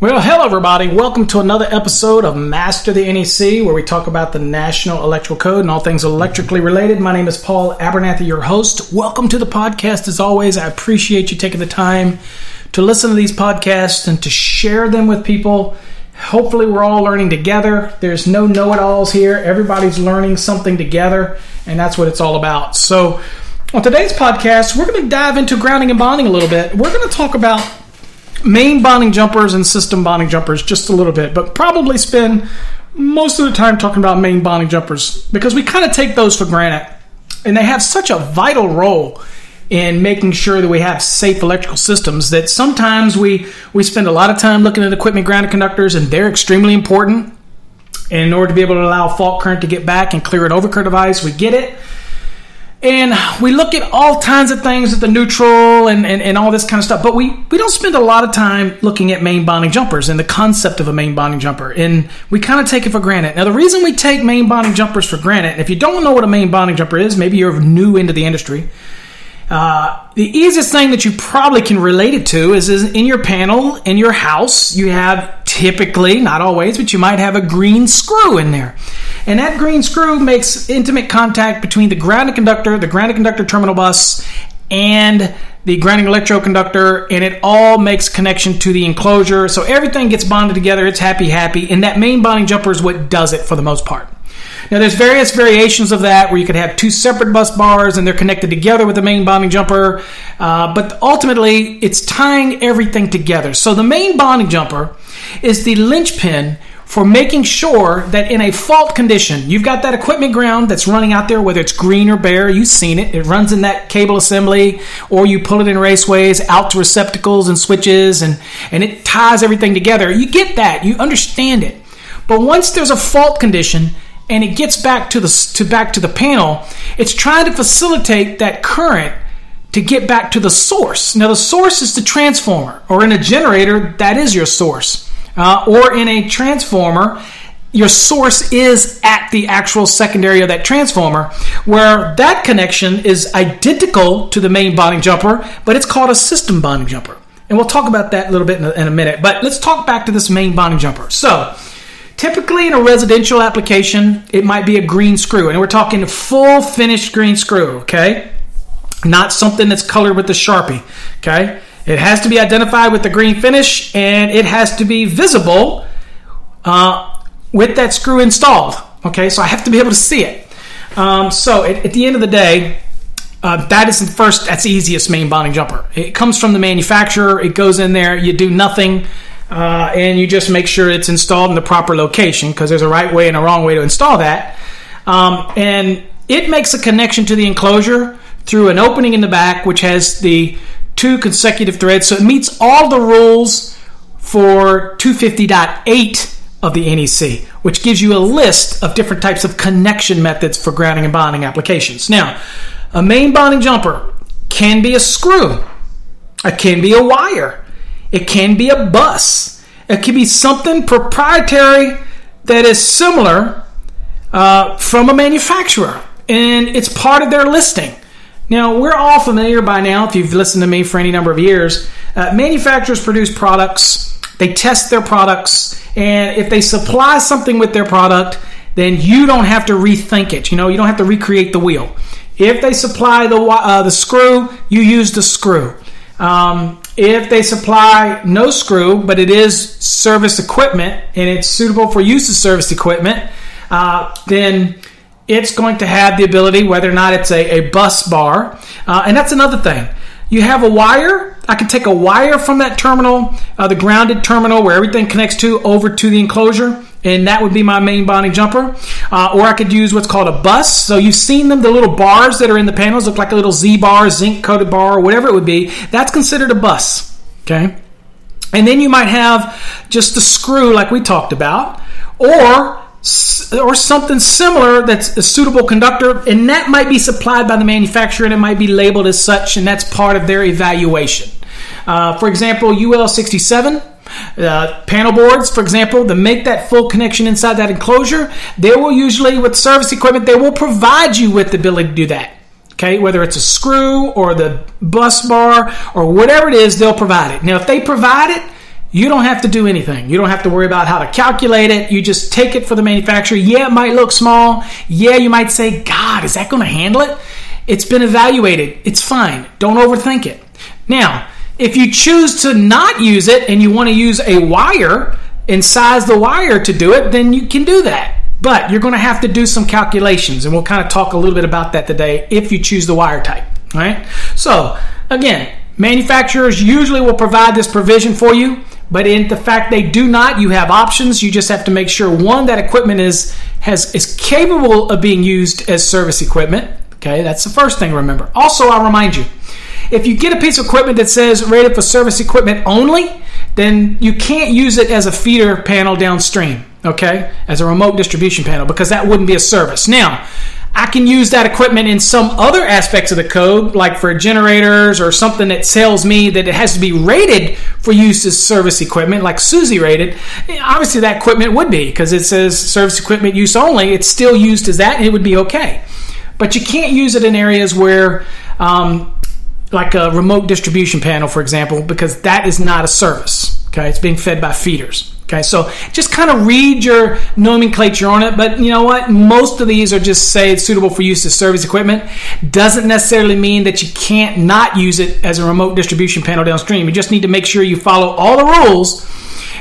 Well, hello, everybody. Welcome to another episode of Master the NEC, where we talk about the National Electrical Code and all things electrically related. My name is Paul Abernathy, your host. Welcome to the podcast. As always, I appreciate you taking the time to listen to these podcasts and to share them with people. Hopefully, we're all learning together. There's no know it alls here. Everybody's learning something together, and that's what it's all about. So, on today's podcast, we're going to dive into grounding and bonding a little bit. We're going to talk about main bonding jumpers and system bonding jumpers just a little bit, but probably spend most of the time talking about main bonding jumpers because we kind of take those for granted. And they have such a vital role in making sure that we have safe electrical systems that sometimes we, we spend a lot of time looking at equipment grounded conductors and they're extremely important. And in order to be able to allow fault current to get back and clear an overcurrent device, we get it. And we look at all kinds of things at the neutral and, and, and all this kind of stuff, but we, we don't spend a lot of time looking at main bonding jumpers and the concept of a main bonding jumper. And we kind of take it for granted. Now, the reason we take main bonding jumpers for granted, if you don't know what a main bonding jumper is, maybe you're new into the industry, uh, the easiest thing that you probably can relate it to is, is in your panel in your house you have typically not always but you might have a green screw in there and that green screw makes intimate contact between the grounded conductor the grounded conductor terminal bus and the grounding electrode conductor and it all makes connection to the enclosure. So everything gets bonded together. It's happy happy. And that main bonding jumper is what does it for the most part. Now, there's various variations of that where you could have two separate bus bars and they're connected together with the main bonding jumper, uh, but ultimately it's tying everything together. So the main bonding jumper is the linchpin for making sure that in a fault condition, you've got that equipment ground that's running out there, whether it's green or bare, you've seen it. It runs in that cable assembly, or you pull it in raceways out to receptacles and switches, and, and it ties everything together. You get that, you understand it. But once there's a fault condition, and it gets back to the to back to the panel, it's trying to facilitate that current to get back to the source. Now, the source is the transformer, or in a generator, that is your source, uh, or in a transformer. Your source is at the actual secondary of that transformer, where that connection is identical to the main bonding jumper, but it's called a system bonding jumper. And we'll talk about that a little bit in a, in a minute. But let's talk back to this main bonding jumper. So, Typically, in a residential application, it might be a green screw, and we're talking full finished green screw, okay? Not something that's colored with the Sharpie, okay? It has to be identified with the green finish, and it has to be visible uh, with that screw installed, okay? So I have to be able to see it. Um, so at, at the end of the day, uh, that is the first, that's the easiest main bonding jumper. It comes from the manufacturer, it goes in there, you do nothing uh, and you just make sure it's installed in the proper location because there's a right way and a wrong way to install that. Um, and it makes a connection to the enclosure through an opening in the back, which has the two consecutive threads. So it meets all the rules for 250.8 of the NEC, which gives you a list of different types of connection methods for grounding and bonding applications. Now, a main bonding jumper can be a screw, it can be a wire, it can be a bus. It can be something proprietary that is similar uh, from a manufacturer, and it's part of their listing. Now, we're all familiar by now, if you've listened to me for any number of years, uh, manufacturers produce products, they test their products, and if they supply something with their product, then you don't have to rethink it. You know, you don't have to recreate the wheel. If they supply the, uh, the screw, you use the screw. Um, if they supply no screw, but it is service equipment and it's suitable for use as service equipment, uh, then it's going to have the ability, whether or not it's a, a bus bar. Uh, and that's another thing. You have a wire. I can take a wire from that terminal, uh, the grounded terminal where everything connects to, over to the enclosure and that would be my main bonding jumper. Uh, or I could use what's called a bus. So you've seen them, the little bars that are in the panels look like a little Z bar, zinc coated bar, or whatever it would be. That's considered a bus. Okay. And then you might have just the screw, like we talked about, or or something similar that's a suitable conductor, and that might be supplied by the manufacturer and it might be labeled as such, and that's part of their evaluation. Uh, for example, UL 67. Uh, panel boards, for example, to make that full connection inside that enclosure, they will usually, with service equipment, they will provide you with the ability to do that. Okay, whether it's a screw or the bus bar or whatever it is, they'll provide it. Now, if they provide it, you don't have to do anything. You don't have to worry about how to calculate it. You just take it for the manufacturer. Yeah, it might look small. Yeah, you might say, God, is that going to handle it? It's been evaluated. It's fine. Don't overthink it. Now, if you choose to not use it and you want to use a wire and size the wire to do it, then you can do that. But you're going to have to do some calculations, and we'll kind of talk a little bit about that today if you choose the wire type. All right. So, again, manufacturers usually will provide this provision for you. But in the fact they do not, you have options. You just have to make sure one that equipment is has is capable of being used as service equipment. Okay, that's the first thing. Remember. Also, I'll remind you, if you get a piece of equipment that says rated for service equipment only, then you can't use it as a feeder panel downstream. Okay, as a remote distribution panel because that wouldn't be a service. Now I can use that equipment in some other aspects of the code, like for generators or something that tells me that it has to be rated for use as service equipment, like SUSE rated. Obviously, that equipment would be because it says service equipment use only. It's still used as that, and it would be okay. But you can't use it in areas where, um, like a remote distribution panel, for example, because that is not a service. Okay, it's being fed by feeders. Okay, so just kind of read your nomenclature on it, but you know what? Most of these are just say it's suitable for use as service equipment. Doesn't necessarily mean that you can't not use it as a remote distribution panel downstream. You just need to make sure you follow all the rules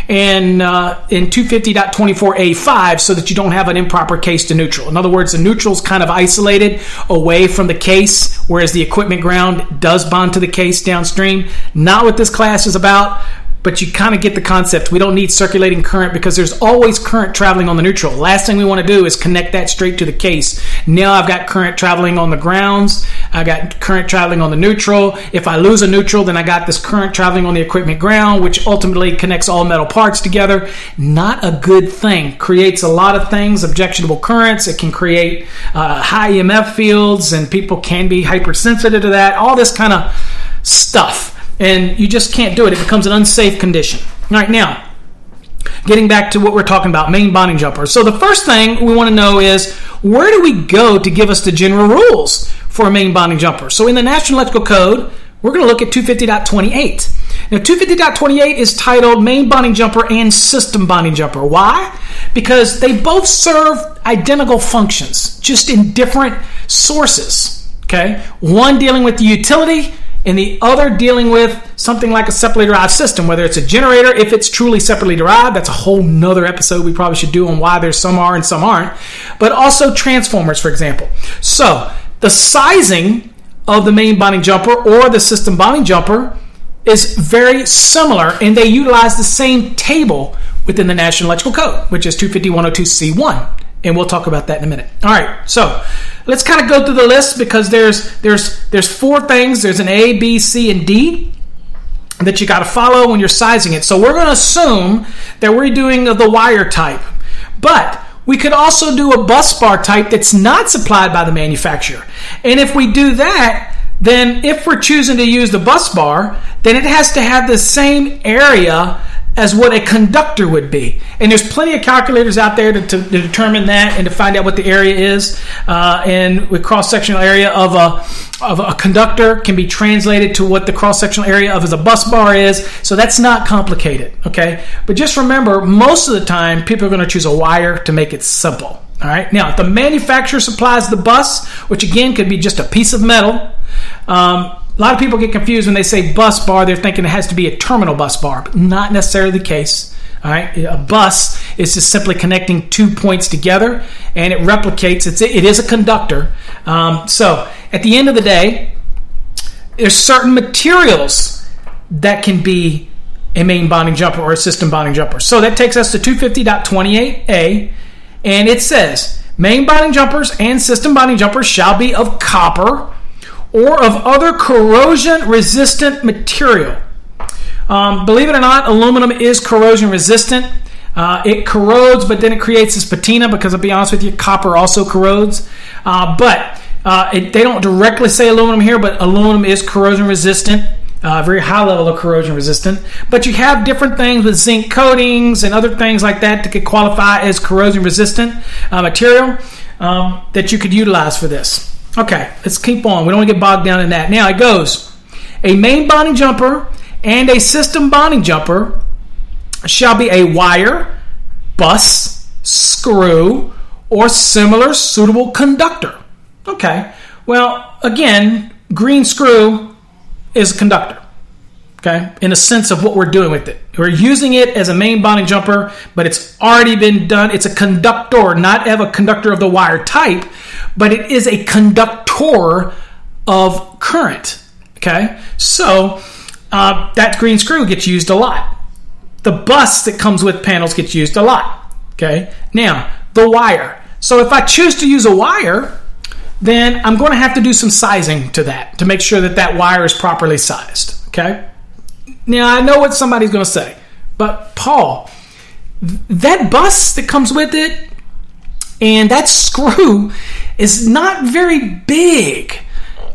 in uh, in 250.24a5 so that you don't have an improper case to neutral. In other words, the neutral is kind of isolated away from the case, whereas the equipment ground does bond to the case downstream. Not what this class is about but you kind of get the concept. We don't need circulating current because there's always current traveling on the neutral. Last thing we want to do is connect that straight to the case. Now I've got current traveling on the grounds. I got current traveling on the neutral. If I lose a neutral, then I got this current traveling on the equipment ground, which ultimately connects all metal parts together. Not a good thing. Creates a lot of things, objectionable currents. It can create uh, high EMF fields, and people can be hypersensitive to that. All this kind of stuff and you just can't do it. It becomes an unsafe condition. All right, now, getting back to what we're talking about main bonding jumper. So, the first thing we want to know is where do we go to give us the general rules for a main bonding jumper? So, in the National Electrical Code, we're going to look at 250.28. Now, 250.28 is titled Main Bonding Jumper and System Bonding Jumper. Why? Because they both serve identical functions, just in different sources. Okay? One dealing with the utility, and the other dealing with something like a separately derived system, whether it's a generator, if it's truly separately derived, that's a whole nother episode we probably should do on why there's some are and some aren't, but also transformers, for example. So the sizing of the main bonding jumper or the system bonding jumper is very similar, and they utilize the same table within the National Electrical Code, which is 250.102C1 and we'll talk about that in a minute. All right, so let's kind of go through the list because there's there's there's four things. There's an A, B, C, and D that you got to follow when you're sizing it. So we're going to assume that we're doing the wire type, but we could also do a bus bar type that's not supplied by the manufacturer. And if we do that, then if we're choosing to use the bus bar, then it has to have the same area as what a conductor would be. And there's plenty of calculators out there to, to, to determine that and to find out what the area is. Uh, and the cross sectional area of a of a conductor can be translated to what the cross sectional area of as a bus bar is. So that's not complicated. Okay, but just remember, most of the time, people are going to choose a wire to make it simple. All right. Now, if the manufacturer supplies the bus, which again could be just a piece of metal. Um, a lot of people get confused when they say bus bar, they're thinking it has to be a terminal bus bar, but not necessarily the case. All right, a bus is just simply connecting two points together, and it replicates. It's it is a conductor. Um, so at the end of the day, there's certain materials that can be a main bonding jumper or a system bonding jumper. So that takes us to 250.28a, and it says main bonding jumpers and system bonding jumpers shall be of copper or of other corrosion resistant material. Um, believe it or not, aluminum is corrosion resistant. Uh, it corrodes, but then it creates this patina because I'll be honest with you, copper also corrodes. Uh, but uh, it, they don't directly say aluminum here, but aluminum is corrosion resistant. Uh, very high level of corrosion resistant. But you have different things with zinc coatings and other things like that that could qualify as corrosion resistant uh, material um, that you could utilize for this. Okay, let's keep on. We don't want to get bogged down in that. Now it goes a main bonding jumper and a system bonding jumper shall be a wire, bus, screw, or similar suitable conductor. Okay, well, again, green screw is a conductor. Okay, in a sense of what we're doing with it. We're using it as a main bonding jumper, but it's already been done. It's a conductor, not of a conductor of the wire type, but it is a conductor of current. Okay, so uh, that green screw gets used a lot. The bus that comes with panels gets used a lot. Okay, now the wire. So if I choose to use a wire, then I'm going to have to do some sizing to that to make sure that that wire is properly sized. Okay. Now I know what somebody's going to say, but Paul, that bus that comes with it and that screw is not very big.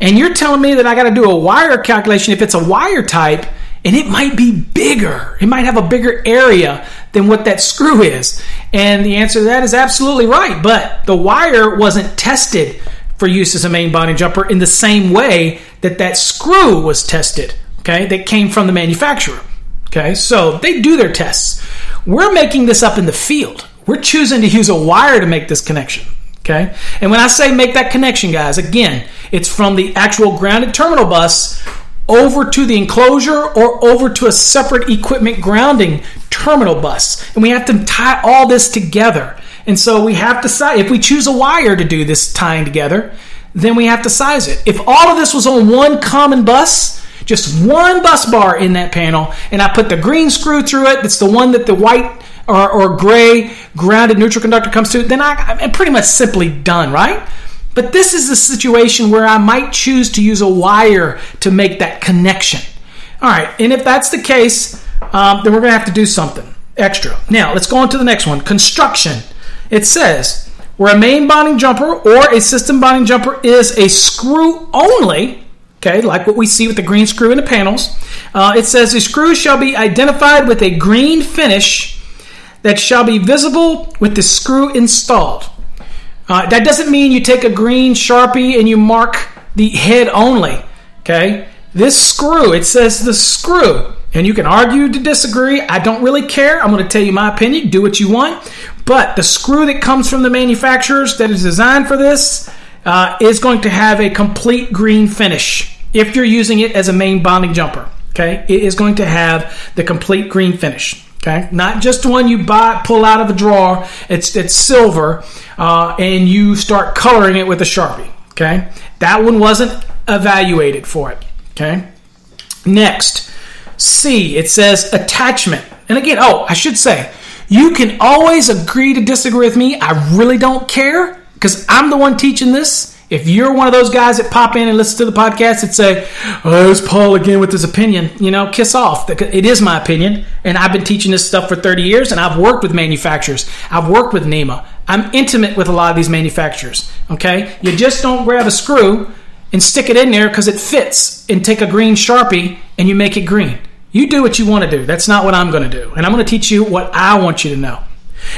And you're telling me that I got to do a wire calculation if it's a wire type and it might be bigger. It might have a bigger area than what that screw is. And the answer to that is absolutely right. But the wire wasn't tested for use as a main bonding jumper in the same way that that screw was tested, okay, that came from the manufacturer. Okay, so they do their tests. We're making this up in the field. We're choosing to use a wire to make this connection. Okay, and when I say make that connection, guys, again, it's from the actual grounded terminal bus over to the enclosure or over to a separate equipment grounding terminal bus. And we have to tie all this together. And so we have to size, if we choose a wire to do this tying together, then we have to size it. If all of this was on one common bus, just one bus bar in that panel, and I put the green screw through it, that's the one that the white or, or gray grounded neutral conductor comes to, then I, I'm pretty much simply done, right? But this is a situation where I might choose to use a wire to make that connection. All right, and if that's the case, um, then we're going to have to do something extra. Now, let's go on to the next one construction. It says, where a main bonding jumper or a system bonding jumper is a screw only, okay, like what we see with the green screw in the panels, uh, it says the screw shall be identified with a green finish that shall be visible with the screw installed. Uh, that doesn't mean you take a green sharpie and you mark the head only. Okay, this screw it says the screw, and you can argue to disagree. I don't really care. I'm going to tell you my opinion. Do what you want. But the screw that comes from the manufacturers that is designed for this uh, is going to have a complete green finish if you're using it as a main bonding jumper. Okay, it is going to have the complete green finish. Okay, not just the one you buy, pull out of a drawer. It's it's silver, uh, and you start coloring it with a sharpie. Okay, that one wasn't evaluated for it. Okay, next, C. It says attachment, and again, oh, I should say, you can always agree to disagree with me. I really don't care because I'm the one teaching this. If you're one of those guys that pop in and listen to the podcast and say, "Oh, it's Paul again with his opinion," you know, kiss off. It is my opinion, and I've been teaching this stuff for 30 years, and I've worked with manufacturers. I've worked with NEMA. I'm intimate with a lot of these manufacturers. Okay, you just don't grab a screw and stick it in there because it fits, and take a green sharpie and you make it green. You do what you want to do. That's not what I'm going to do, and I'm going to teach you what I want you to know.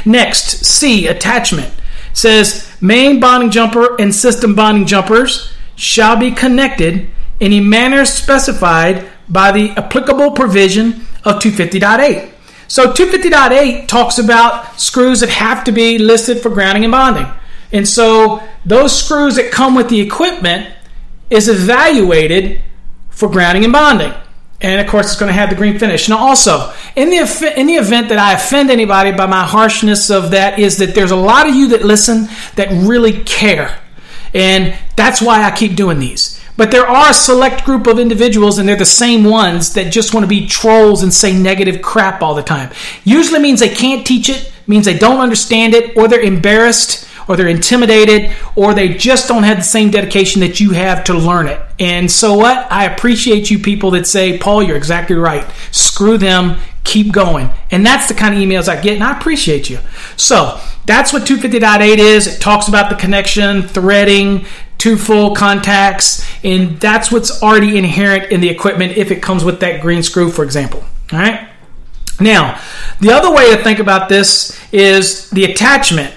Next, C attachment says main bonding jumper and system bonding jumpers shall be connected in a manner specified by the applicable provision of 250.8. So 250.8 talks about screws that have to be listed for grounding and bonding. And so those screws that come with the equipment is evaluated for grounding and bonding and of course it's going to have the green finish. Now, also in the in the event that I offend anybody by my harshness of that, is that there's a lot of you that listen that really care, and that's why I keep doing these. But there are a select group of individuals, and they're the same ones that just want to be trolls and say negative crap all the time. Usually means they can't teach it, means they don't understand it, or they're embarrassed or they're intimidated, or they just don't have the same dedication that you have to learn it. And so what? I appreciate you people that say, Paul, you're exactly right. Screw them. keep going. And that's the kind of emails I get, and I appreciate you. So that's what 250.8 is. It talks about the connection, threading, two full contacts, and that's what's already inherent in the equipment if it comes with that green screw, for example. All right. Now, the other way to think about this is the attachment.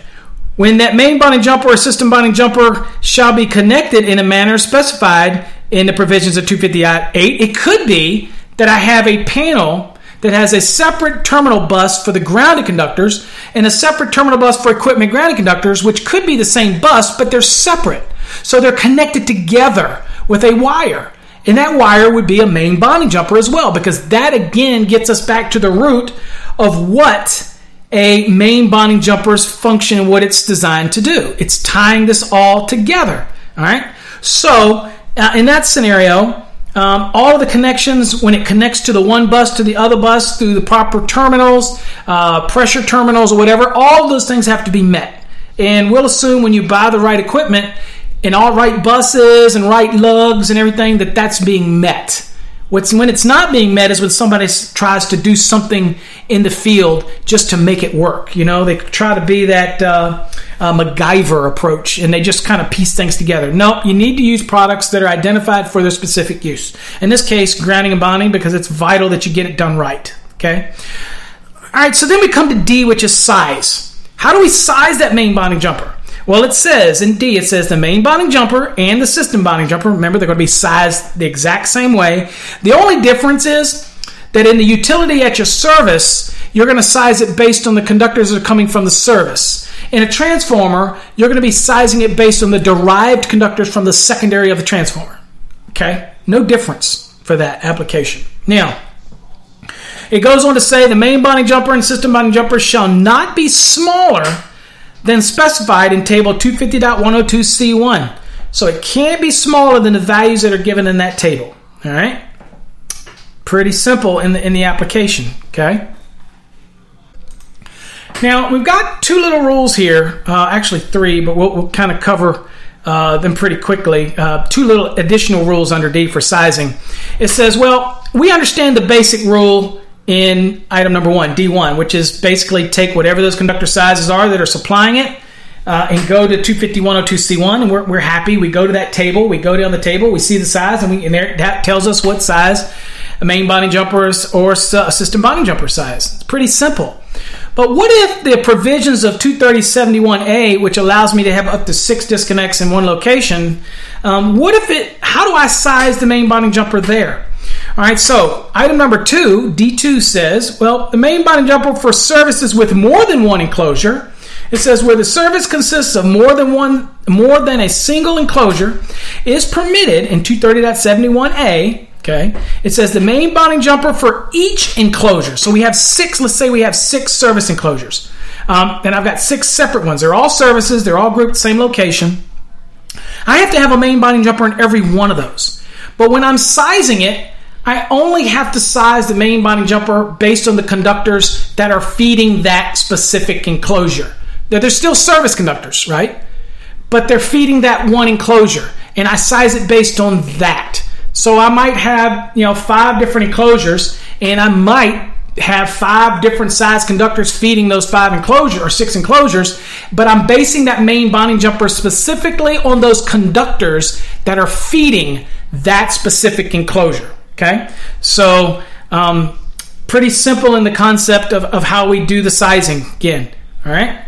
When that main bonding jumper or system bonding jumper shall be connected in a manner specified in the provisions of 250.8, it could be that I have a panel that has a separate terminal bus for the grounded conductors and a separate terminal bus for equipment grounded conductors, which could be the same bus, but they're separate. So they're connected together with a wire. And that wire would be a main bonding jumper as well, because that again gets us back to the root of what a main bonding jumper's function and what it's designed to do. It's tying this all together. All right. So uh, in that scenario, um, all of the connections when it connects to the one bus to the other bus through the proper terminals, uh, pressure terminals, or whatever, all those things have to be met. And we'll assume when you buy the right equipment and all right buses and right lugs and everything that that's being met. What's when it's not being met is when somebody tries to do something in the field just to make it work. You know, they try to be that uh, uh, MacGyver approach, and they just kind of piece things together. No, you need to use products that are identified for their specific use. In this case, grounding and bonding, because it's vital that you get it done right. Okay. All right. So then we come to D, which is size. How do we size that main bonding jumper? Well, it says in D, it says the main bonding jumper and the system bonding jumper. Remember, they're going to be sized the exact same way. The only difference is that in the utility at your service, you're going to size it based on the conductors that are coming from the service. In a transformer, you're going to be sizing it based on the derived conductors from the secondary of the transformer. Okay? No difference for that application. Now, it goes on to say the main bonding jumper and system bonding jumper shall not be smaller than specified in table 250.102C1. So it can't be smaller than the values that are given in that table. All right? Pretty simple in the in the application, okay? Now, we've got two little rules here, uh, actually three, but we'll, we'll kind of cover uh, them pretty quickly. Uh, two little additional rules under D for sizing. It says, well, we understand the basic rule in item number one, D1, which is basically take whatever those conductor sizes are that are supplying it uh, and go to 250-102C1, and we're, we're happy. We go to that table, we go down the table, we see the size, and, we, and there, that tells us what size a main bonding jumper is, or a system bonding jumper size. It's pretty simple. But what if the provisions of 23071A, which allows me to have up to six disconnects in one location, um, what if it, how do I size the main bonding jumper there? All right, so item number two, D2 says, well, the main bonding jumper for services with more than one enclosure. It says where the service consists of more than one, more than a single enclosure, is permitted in 230.71a. Okay, it says the main bonding jumper for each enclosure. So we have six. Let's say we have six service enclosures, um, and I've got six separate ones. They're all services. They're all grouped the same location. I have to have a main bonding jumper in every one of those. But when I'm sizing it, I only have to size the main bonding jumper based on the conductors that are feeding that specific enclosure. They're still service conductors, right? But they're feeding that one enclosure, and I size it based on that. So I might have, you know, five different enclosures, and I might have five different size conductors feeding those five enclosures or six enclosures, but I'm basing that main bonding jumper specifically on those conductors that are feeding that specific enclosure. Okay, so um, pretty simple in the concept of, of how we do the sizing again. All right,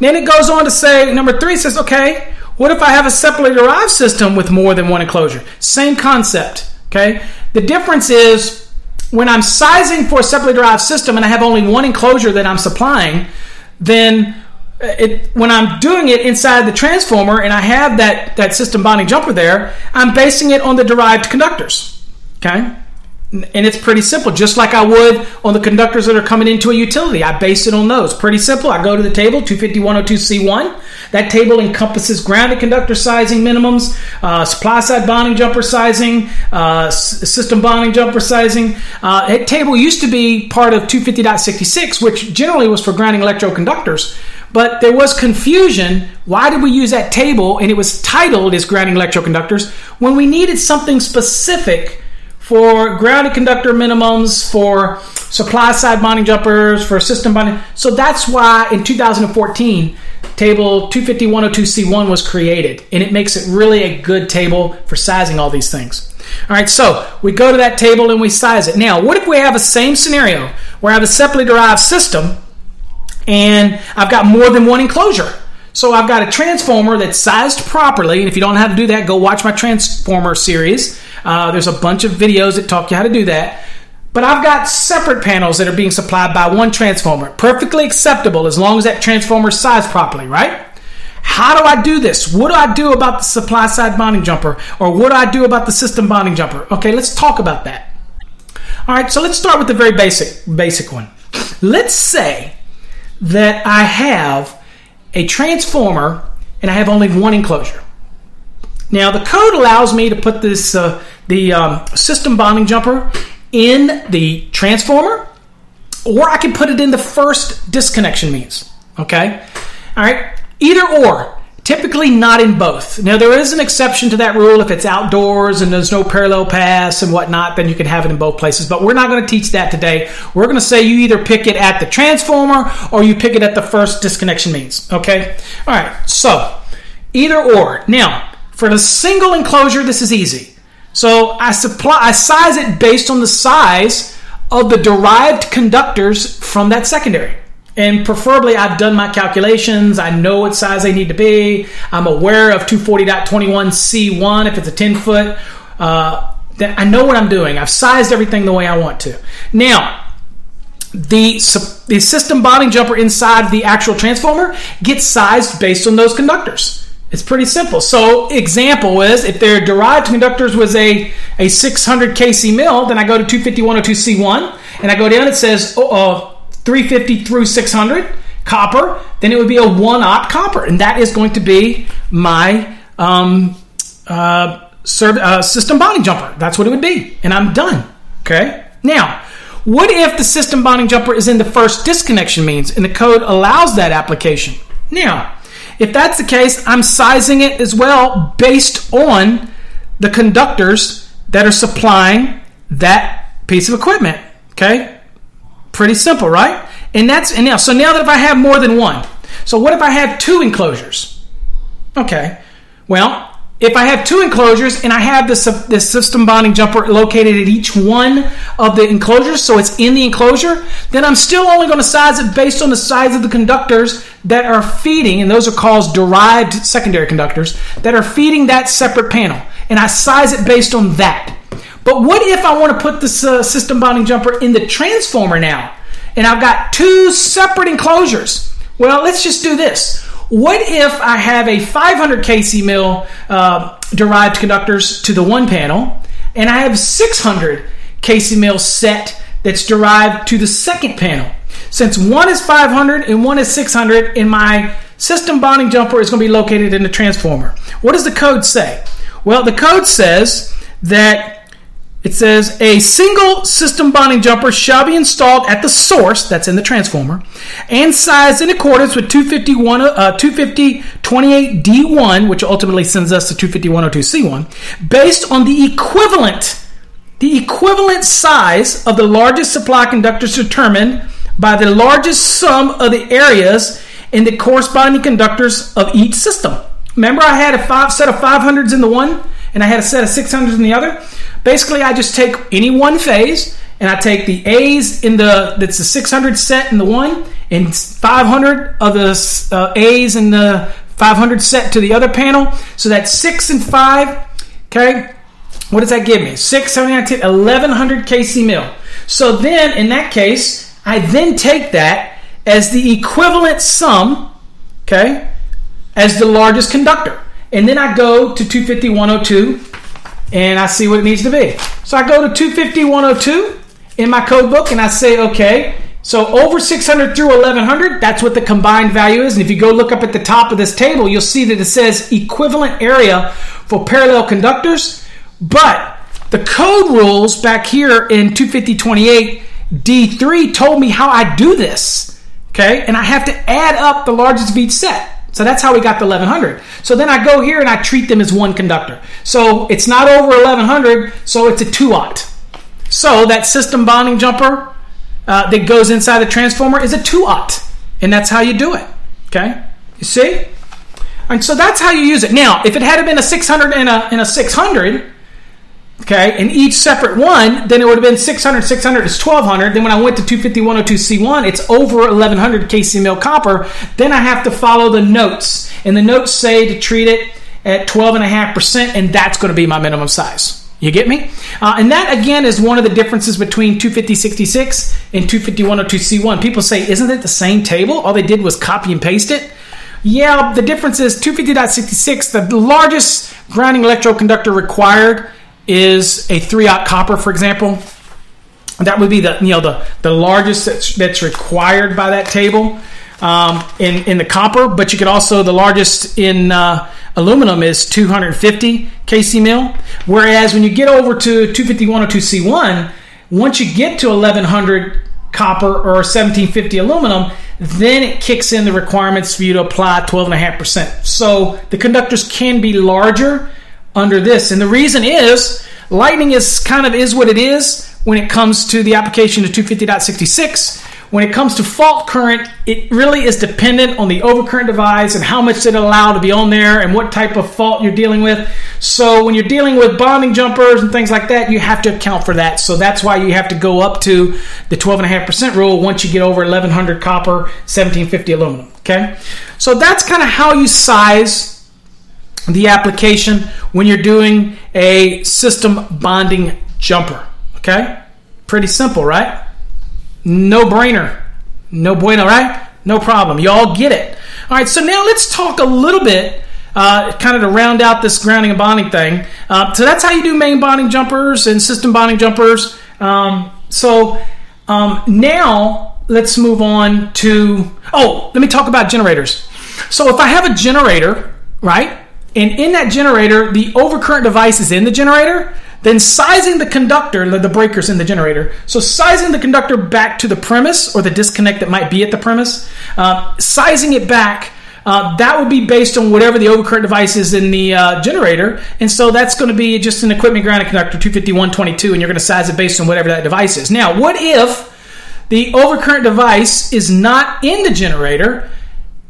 then it goes on to say number three says, okay, what if I have a separately derived system with more than one enclosure? Same concept. Okay, the difference is when I'm sizing for a separately derived system and I have only one enclosure that I'm supplying, then it, when I'm doing it inside the transformer and I have that, that system bonding jumper there, I'm basing it on the derived conductors. Okay? And it's pretty simple, just like I would on the conductors that are coming into a utility. I base it on those. Pretty simple. I go to the table, 250-102C1. That table encompasses grounded conductor sizing minimums, uh, supply side bonding jumper sizing, uh, system bonding jumper sizing. Uh, that table used to be part of 250.66, which generally was for grounding electrode conductors. But there was confusion. Why did we use that table? And it was titled as grounding electrode conductors when we needed something specific for grounded conductor minimums, for supply side bonding jumpers for system bonding. So that's why in 2014, table 250-102C1 was created, and it makes it really a good table for sizing all these things. All right, so we go to that table and we size it. Now, what if we have a same scenario where I have a separately derived system and I've got more than one enclosure? So I've got a transformer that's sized properly, and if you don't know how to do that, go watch my transformer series. Uh, there's a bunch of videos that talk you how to do that. But I've got separate panels that are being supplied by one transformer. Perfectly acceptable as long as that transformer is sized properly, right? How do I do this? What do I do about the supply side bonding jumper? Or what do I do about the system bonding jumper? Okay, let's talk about that. All right, so let's start with the very basic basic one. Let's say that I have a transformer and I have only one enclosure. Now the code allows me to put this uh, the um, system bonding jumper in the transformer, or I can put it in the first disconnection means. Okay, all right, either or. Typically not in both. Now there is an exception to that rule if it's outdoors and there's no parallel paths and whatnot, then you can have it in both places. But we're not going to teach that today. We're going to say you either pick it at the transformer or you pick it at the first disconnection means. Okay? All right. So either or. Now for the single enclosure, this is easy. So I supply, I size it based on the size of the derived conductors from that secondary. And preferably, I've done my calculations. I know what size they need to be. I'm aware of 240.21C1 if it's a 10 foot. Uh, I know what I'm doing. I've sized everything the way I want to. Now, the, the system bonding jumper inside the actual transformer gets sized based on those conductors. It's pretty simple. So, example is if their derived conductors was a, a 600 kc mil, then I go to 250-102C1 and I go down. It says uh, 350 through 600 copper. Then it would be a one aught copper, and that is going to be my um, uh, serv- uh, system bonding jumper. That's what it would be, and I'm done. Okay. Now, what if the system bonding jumper is in the first disconnection means, and the code allows that application? Now if that's the case, I'm sizing it as well based on the conductors that are supplying that piece of equipment. Okay? Pretty simple, right? And that's and now so now that if I have more than one. So what if I have two enclosures? Okay. Well, if I have two enclosures and I have this, this system bonding jumper located at each one of the enclosures, so it's in the enclosure, then I'm still only going to size it based on the size of the conductors that are feeding, and those are called derived secondary conductors, that are feeding that separate panel. And I size it based on that. But what if I want to put this uh, system bonding jumper in the transformer now? And I've got two separate enclosures. Well, let's just do this. What if I have a 500 kc mil uh, derived conductors to the one panel, and I have 600 kc mil set that's derived to the second panel? Since one is 500 and one is 600, and my system bonding jumper is going to be located in the transformer. What does the code say? Well, the code says that it says a single system bonding jumper shall be installed at the source, that's in the transformer, and sized in accordance with 251, uh, 250-28D1, which ultimately sends us to 250-102C1, based on the equivalent, the equivalent size of the largest supply conductors determined by the largest sum of the areas in the corresponding conductors of each system. Remember, I had a five set of 500s in the one, and I had a set of 600s in the other. Basically, I just take any one phase and I take the A's in the that's the 600 set in the one and 500 of the uh, A's in the 500 set to the other panel. So that's six and five. Okay, what does that give me? Six, seven, nine, 10, 1100 kc mil. So then, in that case, I then take that as the equivalent sum. Okay, as the largest conductor, and then I go to 250, 102 and I see what it needs to be. So I go to 250 102 in my code book and I say, okay, so over 600 through 1100, that's what the combined value is. And if you go look up at the top of this table, you'll see that it says equivalent area for parallel conductors. But the code rules back here in 250.28 D3 told me how I do this. Okay, and I have to add up the largest of each set. So that's how we got the 1100. So then I go here and I treat them as one conductor. So it's not over 1100, so it's a 2 aught. So that system bonding jumper uh, that goes inside the transformer is a 2-aught. And that's how you do it. Okay? You see? And so that's how you use it. Now, if it had been a 600 and a, and a 600, okay, and each separate one, then it would have been 600, 600 is 1200. Then when I went to 250-102C1, it's over 1100 kc mil copper. Then I have to follow the notes. And the notes say to treat it at 12.5%, and that's going to be my minimum size. You get me? Uh, and that again is one of the differences between 25066 and 25102C1. People say, isn't it the same table? All they did was copy and paste it. Yeah, the difference is 250.66, the largest grounding electrode conductor required is a 3-aught copper, for example. That would be the you know the, the largest that's, that's required by that table um, in in the copper. But you could also the largest in uh, aluminum is 250 kc mil. Whereas when you get over to 25102C1, once you get to 1100 copper or 1750 aluminum, then it kicks in the requirements for you to apply 12.5%. So the conductors can be larger under this. And the reason is lightning is kind of is what it is when it comes to the application of 250.66 when it comes to fault current, it really is dependent on the overcurrent device and how much it allow to be on there and what type of fault you're dealing with. So when you're dealing with bonding jumpers and things like that, you have to account for that. So that's why you have to go up to the 12.5% rule once you get over 1100 copper, 1750 aluminum. Okay, so that's kind of how you size the application when you're doing a system bonding jumper. Okay, pretty simple, right? No brainer. No bueno, right? No problem. Y'all get it. All right, so now let's talk a little bit, uh, kind of to round out this grounding and bonding thing. Uh, so that's how you do main bonding jumpers and system bonding jumpers. Um, so um, now let's move on to, oh, let me talk about generators. So if I have a generator, right, and in that generator, the overcurrent device is in the generator, then sizing the conductor, the breakers in the generator. So sizing the conductor back to the premise or the disconnect that might be at the premise, uh, sizing it back. Uh, that would be based on whatever the overcurrent device is in the uh, generator, and so that's going to be just an equipment grounded conductor 25122, and you're going to size it based on whatever that device is. Now, what if the overcurrent device is not in the generator?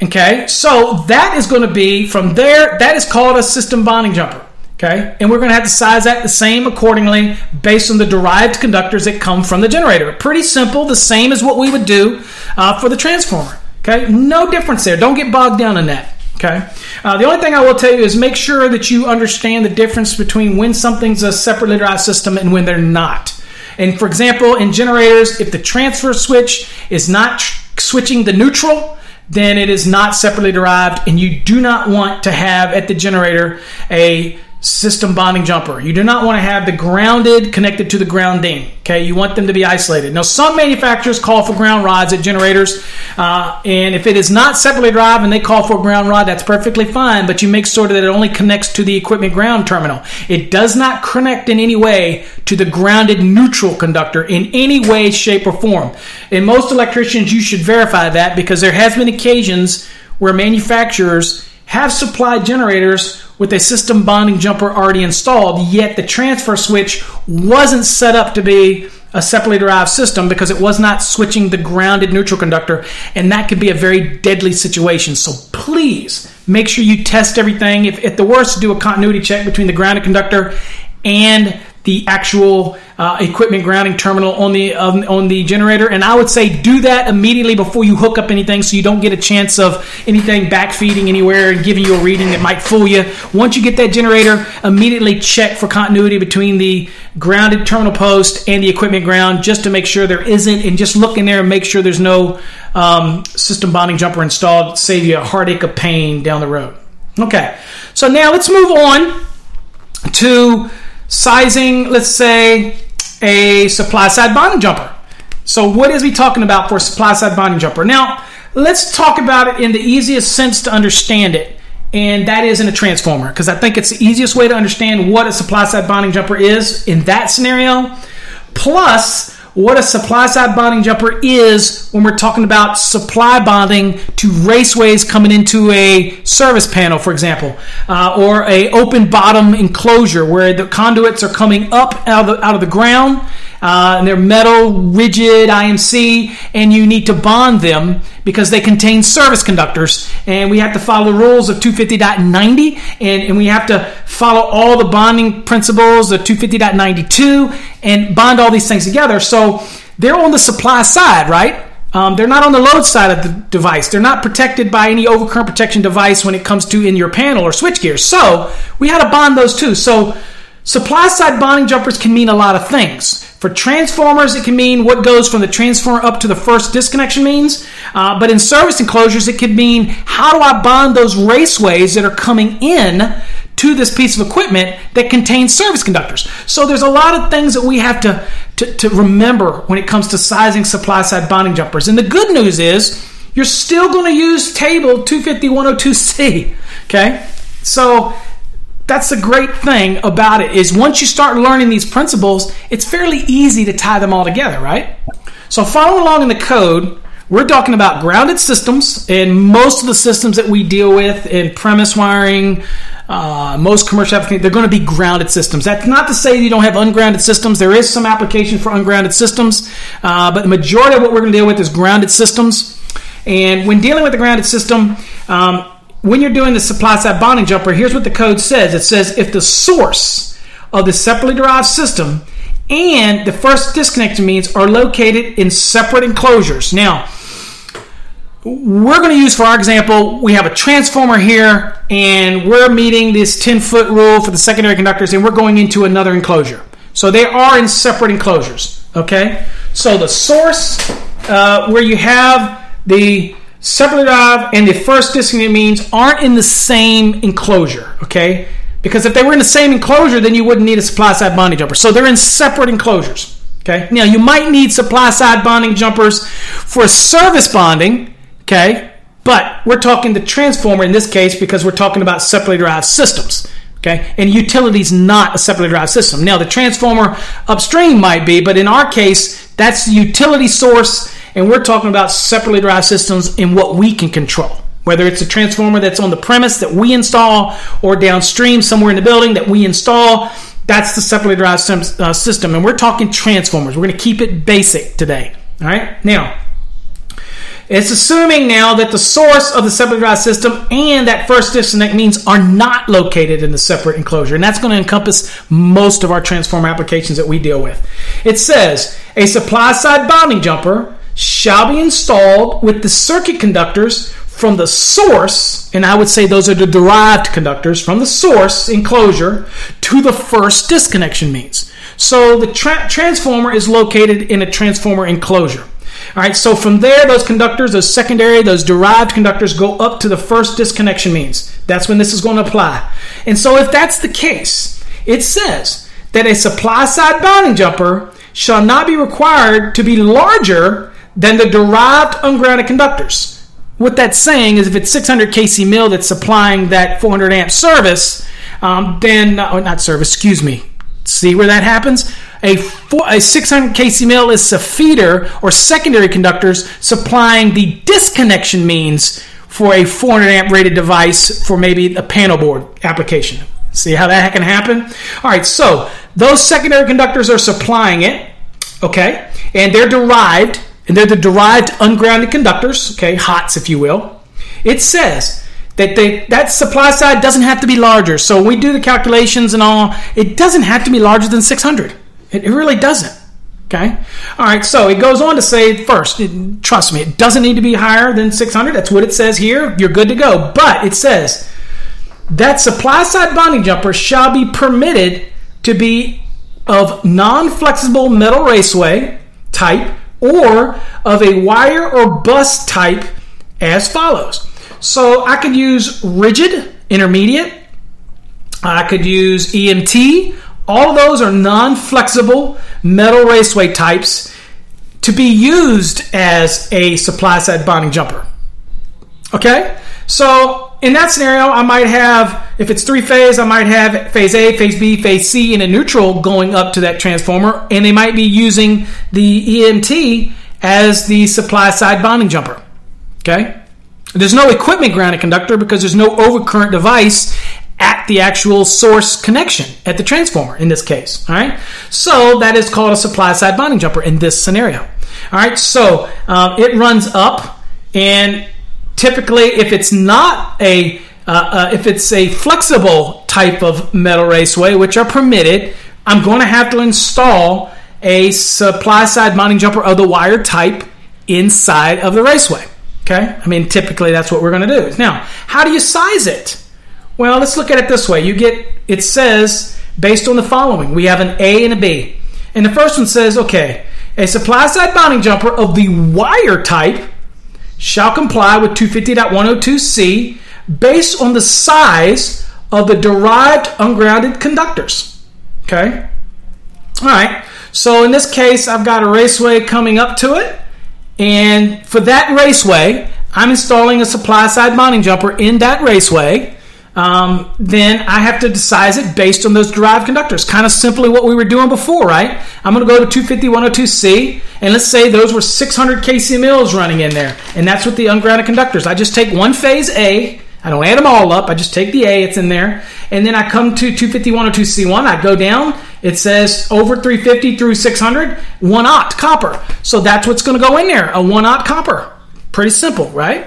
Okay, so that is going to be from there. That is called a system bonding jumper. Okay, and we're going to have to size that the same accordingly based on the derived conductors that come from the generator. Pretty simple, the same as what we would do uh, for the transformer. Okay, no difference there. Don't get bogged down in that. Okay, uh, the only thing I will tell you is make sure that you understand the difference between when something's a separately derived system and when they're not. And for example, in generators, if the transfer switch is not tr- switching the neutral, then it is not separately derived, and you do not want to have at the generator a system bonding jumper. You do not want to have the grounded connected to the grounding. Okay, you want them to be isolated. Now, some manufacturers call for ground rods at generators, uh, and if it is not separately drive and they call for a ground rod, that's perfectly fine. But you make sure that it only connects to the equipment ground terminal. It does not connect in any way to the grounded neutral conductor in any way, shape, or form. In most electricians, you should verify that because there has been occasions where manufacturers have supplied generators with a system bonding jumper already installed, yet the transfer switch wasn't set up to be a separately derived system because it was not switching the grounded neutral conductor, and that could be a very deadly situation. So please make sure you test everything. If at the worst, do a continuity check between the grounded conductor and the actual uh, equipment grounding terminal on the um, on the generator. And I would say do that immediately before you hook up anything, so you don't get a chance of anything backfeeding anywhere and giving you a reading that might fool you. Once you get that generator, immediately check for continuity between the grounded terminal post and the equipment ground, just to make sure there isn't, and just look in there and make sure there's no um, system bonding jumper installed. Save you a heartache of pain down the road. Okay, so now let's move on to sizing, let's say, a supply side bonding jumper. So, what is we talking about for supply side bonding jumper? Now, let's talk about it in the easiest sense to understand it, and that is in a transformer, because I think it's the easiest way to understand what a supply side bonding jumper is in that scenario. Plus, what a supply side bonding jumper is when we're talking about supply bonding to raceways coming into a service panel, for example, uh, or a open bottom enclosure where the conduits are coming up out of the, out of the ground uh, and they're metal, rigid, IMC, and you need to bond them because they contain service conductors. And we have to follow the rules of 250.90, and, and we have to follow all the bonding principles of 250.92 and bond all these things together. So they're on the supply side, right? Um, they're not on the load side of the device. They're not protected by any overcurrent protection device when it comes to in your panel or switch gear. So we had to bond those two. So supply side bonding jumpers can mean a lot of things. For transformers, it can mean what goes from the transformer up to the first disconnection means. Uh, but in service enclosures, it could mean how do I bond those raceways that are coming in to this piece of equipment that contains service conductors. So there's a lot of things that we have to, to, to remember when it comes to sizing supply side bonding jumpers. And the good news is you're still going to use table 250-102C. Okay? So that's the great thing about it is once you start learning these principles, it's fairly easy to tie them all together, right? So follow along in the code. We're talking about grounded systems, and most of the systems that we deal with in premise wiring, uh, most commercial applications, they're going to be grounded systems. That's not to say you don't have ungrounded systems. There is some application for ungrounded systems, uh, but the majority of what we're going to deal with is grounded systems. And when dealing with the grounded system, um, when you're doing the supply side bonding jumper, here's what the code says it says if the source of the separately derived system and the first disconnection means are located in separate enclosures. Now, we're going to use for our example, we have a transformer here and we're meeting this 10 foot rule for the secondary conductors and we're going into another enclosure. So they are in separate enclosures. Okay? So the source uh, where you have the derived and the first disconnect means aren't in the same enclosure. Okay? Because if they were in the same enclosure, then you wouldn't need a supply side bonding jumper. So they're in separate enclosures. Okay? Now you might need supply side bonding jumpers for service bonding Okay? But we're talking the transformer in this case because we're talking about separately derived systems. Okay? And utility's not a separately derived system. Now, the transformer upstream might be, but in our case, that's the utility source, and we're talking about separately derived systems in what we can control. Whether it's a transformer that's on the premise that we install or downstream somewhere in the building that we install, that's the separately derived uh, system. And we're talking transformers. We're going to keep it basic today. All right? Now, it's assuming now that the source of the separately derived system and that first disconnect means are not located in the separate enclosure. And that's going to encompass most of our transformer applications that we deal with. It says a supply side bonding jumper shall be installed with the circuit conductors from the source, and I would say those are the derived conductors from the source enclosure to the first disconnection means. So the tra- transformer is located in a transformer enclosure. All right, so from there, those conductors, those secondary, those derived conductors go up to the first disconnection means. That's when this is going to apply. And so if that's the case, it says that a supply side bonding jumper shall not be required to be larger than the derived ungrounded conductors. What that's saying is if it's 600 kc mil that's supplying that 400 amp service, um, then, oh, not service, excuse me, See where that happens? A, four, a 600 kc mil is a feeder or secondary conductors supplying the disconnection means for a 400 amp rated device for maybe a panel board application. See how that can happen? All right, so those secondary conductors are supplying it, okay, and they're derived, and they're the derived ungrounded conductors, okay, HOTS if you will. It says that they, that supply side doesn't have to be larger. So we do the calculations and all, it doesn't have to be larger than 600. It, it really doesn't. Okay. All right. So it goes on to say first, it, trust me, it doesn't need to be higher than 600. That's what it says here. You're good to go. But it says that supply side bonding jumper shall be permitted to be of non flexible metal raceway type or of a wire or bus type as follows. So I could use rigid, intermediate. I could use EMT. All of those are non flexible metal raceway types to be used as a supply side bonding jumper. Okay? So in that scenario, I might have, if it's three phase, I might have phase A, phase B, phase C, and a neutral going up to that transformer, and they might be using the EMT as the supply side bonding jumper. Okay? There's no equipment grounded conductor because there's no overcurrent device at the actual source connection at the transformer in this case. All right, so that is called a supply side bonding jumper in this scenario. All right, so um, it runs up, and typically, if it's not a uh, uh, if it's a flexible type of metal raceway, which are permitted, I'm going to have to install a supply side bonding jumper of the wire type inside of the raceway. Okay, I mean typically that's what we're going to do. Now, how do you size it? Well, let's look at it this way. You get it says based on the following. We have an A and a B, and the first one says, okay, a supply side bonding jumper of the wire type shall comply with 250.102c based on the size of the derived ungrounded conductors. Okay? All right. So in this case, I've got a raceway coming up to it. And for that raceway, I'm installing a supply side bonding jumper in that raceway. Um, then I have to size it based on those derived conductors. Kind of simply what we were doing before, right? I'm going to go to 250 102C, and let's say those were 600 kc mills running in there, and that's with the ungrounded conductors. I just take one phase A, I don't add them all up. I just take the A, it's in there. And then I come to 250 102C1. I go down. It says over 350 through 600, 1 aught copper. So that's what's going to go in there, a 1 aught copper. Pretty simple, right?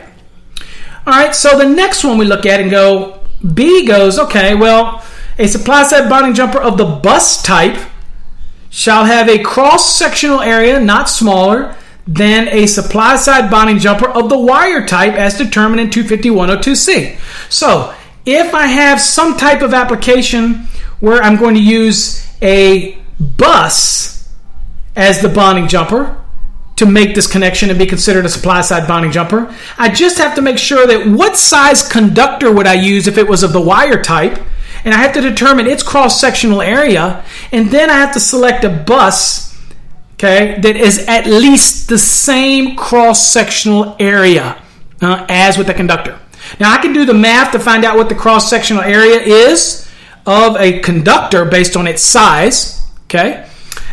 All right, so the next one we look at and go, B goes, okay, well, a supply side bonding jumper of the bus type shall have a cross sectional area not smaller than a supply side bonding jumper of the wire type as determined in 25102C. So, if I have some type of application where I'm going to use a bus as the bonding jumper to make this connection and be considered a supply side bonding jumper, I just have to make sure that what size conductor would I use if it was of the wire type, and I have to determine its cross sectional area, and then I have to select a bus okay, that is at least the same cross sectional area uh, as with the conductor. Now, I can do the math to find out what the cross sectional area is of a conductor based on its size, okay?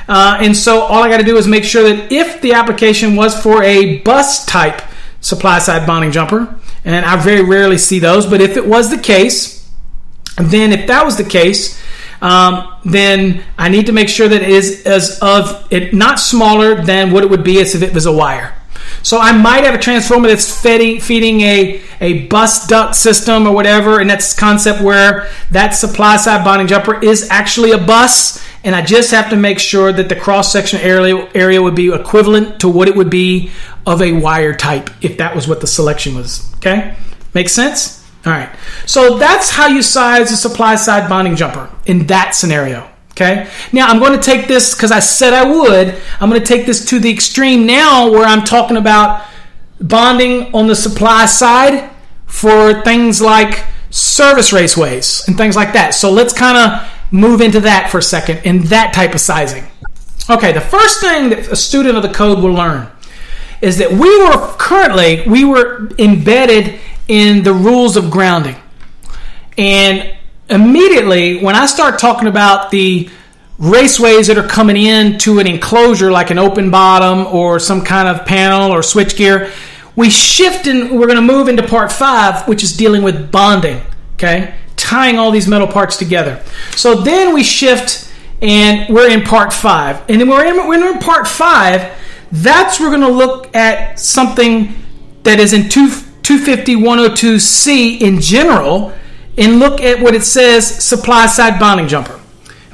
Uh, and so all I got to do is make sure that if the application was for a bus type supply side bonding jumper, and I very rarely see those, but if it was the case, then if that was the case, um, then I need to make sure that it is as of it not smaller than what it would be as if it was a wire. So I might have a transformer that's feeding, feeding a, a bus duct system or whatever, and that's concept where that supply side bonding jumper is actually a bus, and I just have to make sure that the cross section area area would be equivalent to what it would be of a wire type if that was what the selection was. Okay, makes sense. All right. So that's how you size a supply side bonding jumper in that scenario. Okay. Now I'm going to take this because I said I would. I'm going to take this to the extreme now where I'm talking about bonding on the supply side for things like service raceways and things like that. So let's kind of move into that for a second in that type of sizing. Okay, the first thing that a student of the code will learn is that we were currently we were embedded in the rules of grounding. And immediately, when I start talking about the raceways that are coming into an enclosure like an open bottom or some kind of panel or switchgear, we shift and we're going to move into part five, which is dealing with bonding, okay? Tying all these metal parts together. So then we shift and we're in part five. And then we're in, we're in part five, that's we're going to look at something that is in two 250 102C in general and look at what it says supply side bonding jumper.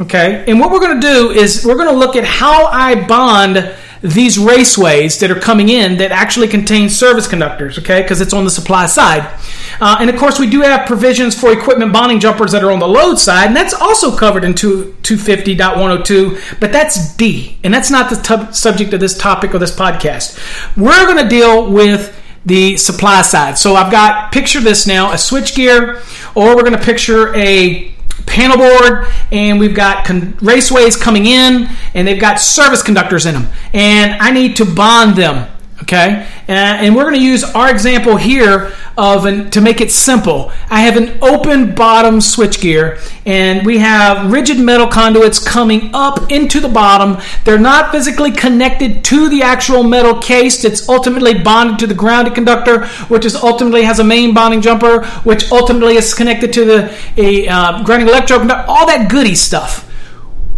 Okay, and what we're going to do is we're going to look at how I bond these raceways that are coming in that actually contain service conductors, okay, because it's on the supply side. Uh, and of course, we do have provisions for equipment bonding jumpers that are on the load side, and that's also covered in 250.102, but that's D, and that's not the t- subject of this topic or this podcast. We're going to deal with the supply side. So I've got, picture this now, a switchgear, or we're going to picture a panel board, and we've got con- raceways coming in, and they've got service conductors in them. And I need to bond them, Okay, and we're going to use our example here of an, to make it simple. I have an open bottom switchgear, and we have rigid metal conduits coming up into the bottom. They're not physically connected to the actual metal case. that's ultimately bonded to the grounded conductor, which is ultimately has a main bonding jumper, which ultimately is connected to the a uh, grounding electrode. All that goody stuff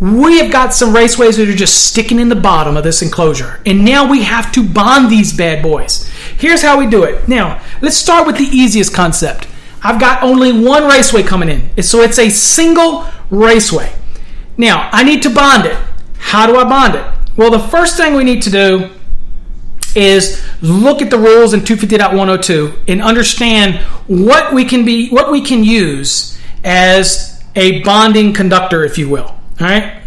we have got some raceways that are just sticking in the bottom of this enclosure. And now we have to bond these bad boys. Here's how we do it. Now, let's start with the easiest concept. I've got only one raceway coming in. So it's a single raceway. Now, I need to bond it. How do I bond it? Well, the first thing we need to do is look at the rules in 250.102 and understand what we can be what we can use as a bonding conductor if you will all right.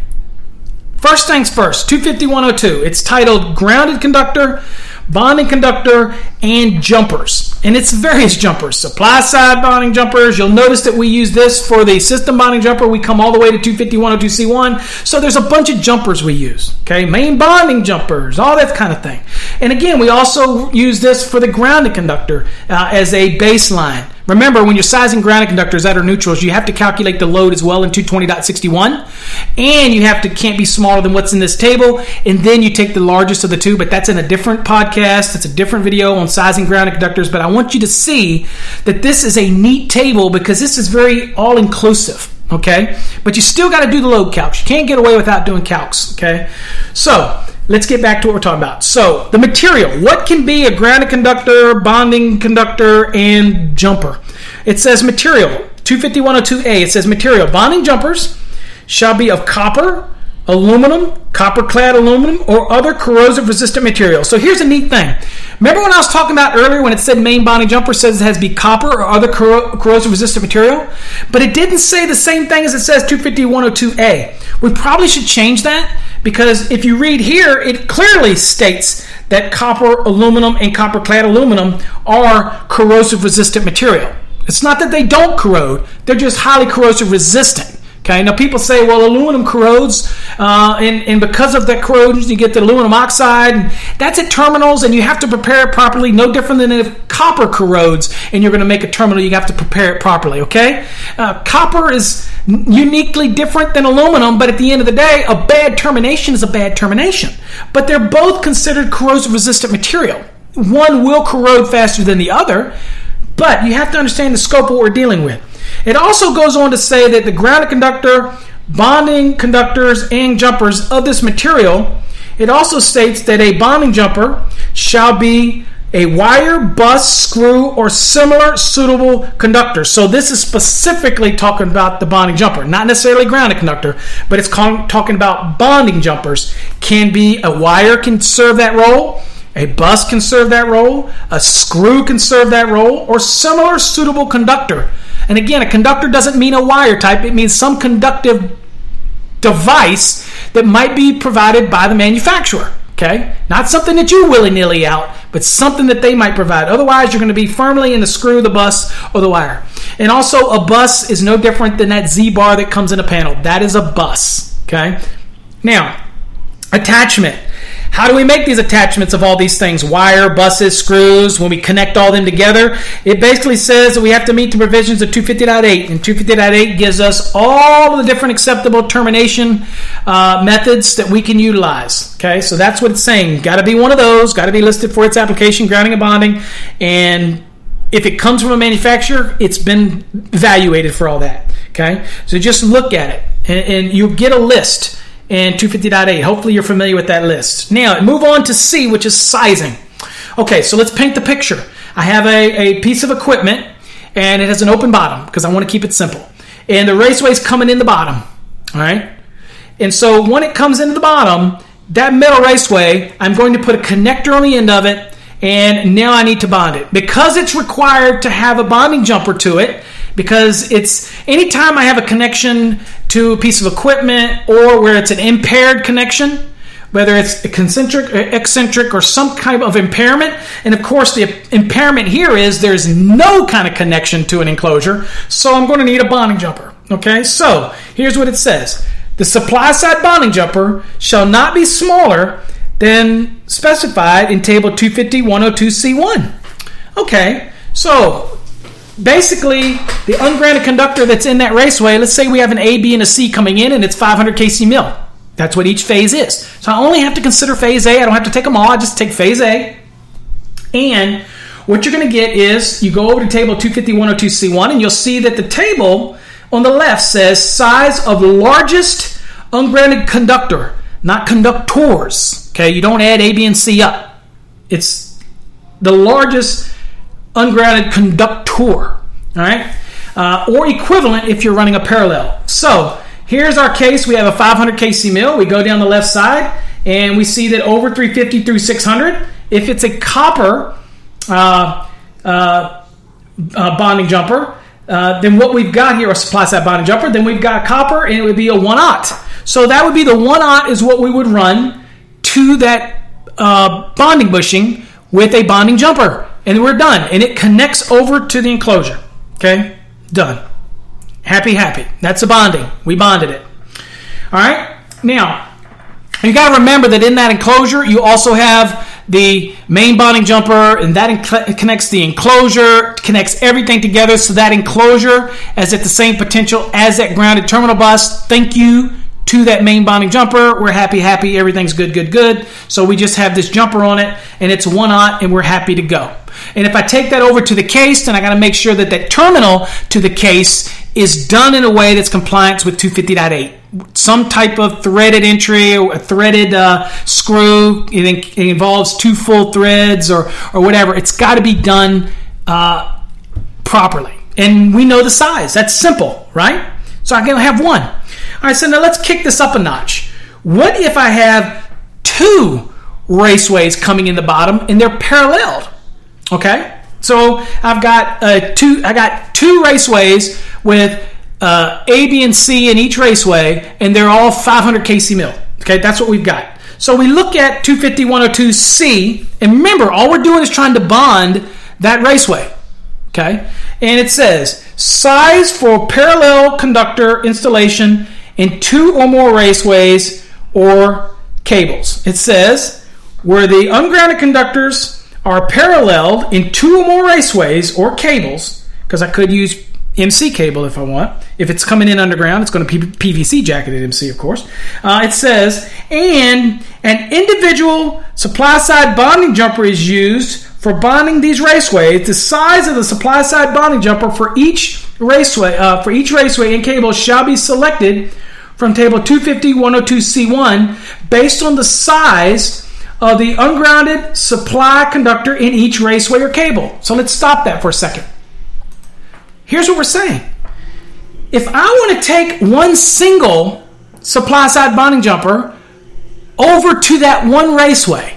First things first, 25102. It's titled Grounded Conductor, Bonding Conductor, and Jumpers. And it's various jumpers. Supply side bonding jumpers. You'll notice that we use this for the system bonding jumper. We come all the way to 25102C1. So there's a bunch of jumpers we use. Okay. Main bonding jumpers, all that kind of thing. And again, we also use this for the grounded conductor uh, as a baseline. Remember, when you're sizing grounded conductors that are neutrals, you have to calculate the load as well in 220.61, and you have to can't be smaller than what's in this table. And then you take the largest of the two, but that's in a different podcast. It's a different video on sizing grounded conductors. But I want you to see that this is a neat table because this is very all inclusive. Okay, but you still got to do the load calcs. You can't get away without doing calcs. Okay, so let's get back to what we're talking about. So, the material. What can be a grounded conductor, bonding conductor, and jumper? It says material. 25102A, it says material. Bonding jumpers shall be of copper, aluminum, copper clad aluminum, or other corrosive resistant material. So here's a neat thing. Remember when I was talking about earlier when it said main bonding jumper says it has to be copper or other corrosive resistant material? But it didn't say the same thing as it says 25102A. We probably should change that because if you read here, it clearly states that copper, aluminum, and copper clad aluminum are corrosive resistant material. It's not that they don't corrode, they're just highly corrosive resistant. Okay, now people say, well, aluminum corrodes, uh, and, and because of that corrosion, you get the aluminum oxide. And that's at terminals, and you have to prepare it properly. No different than if copper corrodes and you're going to make a terminal, you have to prepare it properly. Okay, uh, copper is uniquely different than aluminum, but at the end of the day, a bad termination is a bad termination. But they're both considered corrosive resistant material. One will corrode faster than the other, but you have to understand the scope of what we're dealing with. It also goes on to say that the grounded conductor, bonding conductors, and jumpers of this material, it also states that a bonding jumper shall be a wire, bus, screw, or similar suitable conductor. So this is specifically talking about the bonding jumper, not necessarily grounded conductor, but it's talking about bonding jumpers. Can be a wire can serve that role. A bus can serve that role, a screw can serve that role, or similar suitable conductor. And again, a conductor doesn't mean a wire type, it means some conductive device that might be provided by the manufacturer. Okay? Not something that you willy nilly out, but something that they might provide. Otherwise, you're going to be firmly in the screw, the bus, or the wire. And also, a bus is no different than that Z bar that comes in a panel. That is a bus. Okay? Now, attachment. How do we make these attachments of all these things? Wire, buses, screws, when we connect all them together? It basically says that we have to meet the provisions of 250.8, and 250.8 gives us all of the different acceptable termination uh, methods that we can utilize. Okay, so that's what it's saying. Got to be one of those, got to be listed for its application, grounding and bonding, and if it comes from a manufacturer, it's been evaluated for all that. Okay, so just look at it, and, and you get a list and 250.8. Hopefully, you're familiar with that list. Now, move on to C, which is sizing. Okay, so let's paint the picture. I have a, a piece of equipment and it has an open bottom because I want to keep it simple. And the raceway is coming in the bottom. All right. And so when it comes into the bottom, that metal raceway, I'm going to put a connector on the end of it. And now I need to bond it. Because it's required to have a bonding jumper to it, because it's anytime I have a connection to a piece of equipment or where it's an impaired connection, whether it's concentric, or eccentric, or some kind of impairment. And of course, the impairment here is there's no kind of connection to an enclosure, so I'm going to need a bonding jumper. Okay, so here's what it says The supply side bonding jumper shall not be smaller than specified in table 250-102C1. Okay, so basically the ungrounded conductor that's in that raceway, let's say we have an A, B, and a C coming in and it's 500 kc mil. That's what each phase is. So I only have to consider phase A. I don't have to take them all. I just take phase A. And what you're going to get is you go over to table 250-102C1 and you'll see that the table on the left says size of largest ungrounded conductor, not conductors. Okay, you don't add A, B, and C up. It's the largest ungrounded conductor. All right, uh, or equivalent if you're running a parallel. So here's our case. We have a 500 kc mill. We go down the left side and we see that over 350 through 600. If it's a copper uh, uh, uh, bonding jumper, uh, then what we've got here, a supply side bonding jumper, then we've got copper and it would be a 1 aught. So that would be the 1 aught is what we would run to that uh, bonding bushing with a bonding jumper. And we're done. And it connects over to the enclosure. Okay? Done. Happy, happy. That's a bonding. We bonded it. All right? Now, you got to remember that in that enclosure, you also have the main bonding jumper, and that connects the enclosure, connects everything together. So that enclosure is at the same potential as that grounded terminal bus. Thank you to that main bonding jumper. We're happy, happy. Everything's good, good, good. So we just have this jumper on it, and it's one aught, and we're happy to go. And if I take that over to the case, then I got to make sure that that terminal to the case is done in a way that's compliant with 250.8 some type of threaded entry or a threaded uh, screw. It, it, involves two full threads or, or whatever. It's got to be done uh, properly. And we know the size. That's simple, right? So I can have one. All right, so now let's kick this up a notch. What if I have two raceways coming in the bottom and they're paralleled? Okay, so I've got uh, two. I got two raceways with uh, A, B, and C in each raceway, and they're all 500 kc mil. Okay, that's what we've got. So we look at 250-102C, and remember, all we're doing is trying to bond that raceway. Okay, and it says size for parallel conductor installation in two or more raceways or cables. It says where the ungrounded conductors are paralleled in two or more raceways or cables, because I could use MC cable if I want. If it's coming in underground, it's going to be PVC jacketed MC, of course. Uh, it says, and an individual supply side bonding jumper is used for bonding these raceways. The size of the supply side bonding jumper for each raceway, uh, for each raceway and cable shall be selected from table 250-102C1 based on the size of the ungrounded supply conductor in each raceway or cable. So let's stop that for a second. Here's what we're saying. If I want to take one single supply side bonding jumper over to that one raceway,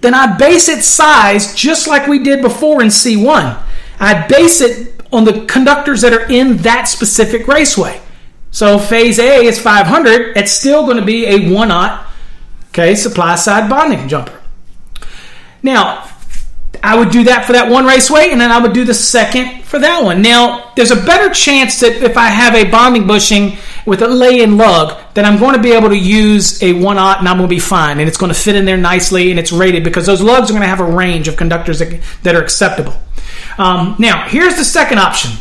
then I base its size just like we did before in C1. I base it on the conductors that are in that specific raceway. So phase A is 500. It's still going to be a one aught, okay, supply side bonding jumper. Now, I would do that for that one raceway, and then I would do the second for that one. Now, there's a better chance that if I have a bonding bushing with a lay-in lug, that I'm going to be able to use a one aught, and I'm going to be fine, and it's going to fit in there nicely, and it's rated because those lugs are going to have a range of conductors that, that are acceptable. Um, now, here's the second option.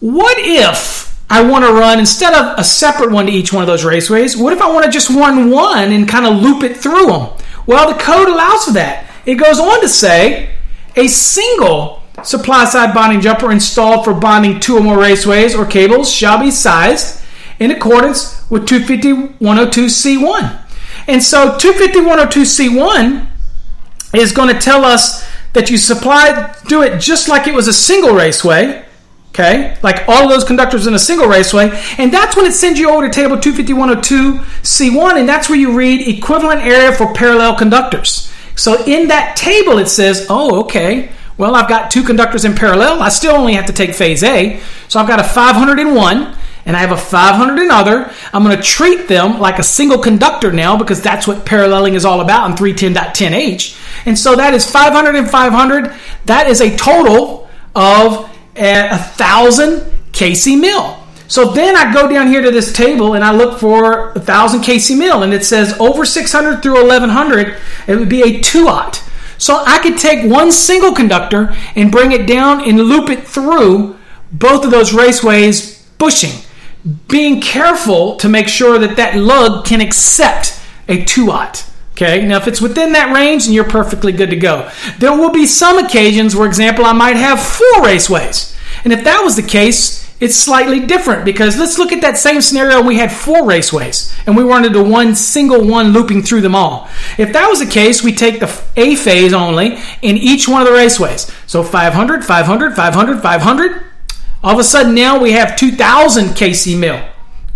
What if I want to run instead of a separate one to each one of those raceways? What if I want to just run one and kind of loop it through them? Well, the code allows for that. It goes on to say a single supply side bonding jumper installed for bonding two or more raceways or cables shall be sized in accordance with 250-102C1. And so 250-102C1 is going to tell us that you supply do it just like it was a single raceway. Okay, like all of those conductors in a single raceway, and that's when it sends you over to table 25102C1, and that's where you read equivalent area for parallel conductors. So in that table, it says, oh, okay, well, I've got two conductors in parallel. I still only have to take phase A. So I've got a 501 and I have a 500 in other. I'm going to treat them like a single conductor now because that's what paralleling is all about in 310.10h. And so that is 500 and 500. That is a total of a, thousand kc mil. So then I go down here to this table and I look for a 1000 kc mil and it says over 600 through 1100, it would be a 2-aught. So I could take one single conductor and bring it down and loop it through both of those raceways bushing. Being careful to make sure that that lug can accept a 2-aught. Okay, now if it's within that range, then you're perfectly good to go. There will be some occasions where, example, I might have four raceways. And if that was the case, it's slightly different because let's look at that same scenario. We had four raceways and we wanted to one single one looping through them all. If that was the case, we take the A phase only in each one of the raceways. So 500, 500, 500, 500. All of a sudden now we have 2000 kc mil.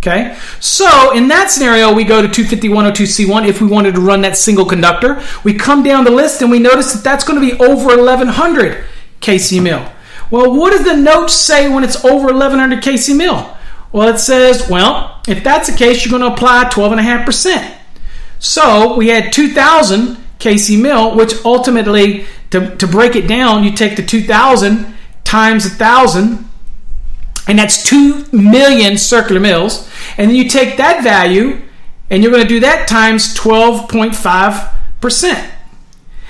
Okay, so in that scenario, we go to 250-102C1 if we wanted to run that single conductor. We come down the list and we notice that that's going to be over 1100 kc mil. Well, what does the note say when it's over 1100 kc mil? Well, it says, well, if that's the case, you're going to apply 12.5%. So we had 2000 kc mil, which ultimately, to, to break it down, you take the 2000 times 1000 and that's 2 million circular mils. And then you take that value and you're going to do that times 12.5%.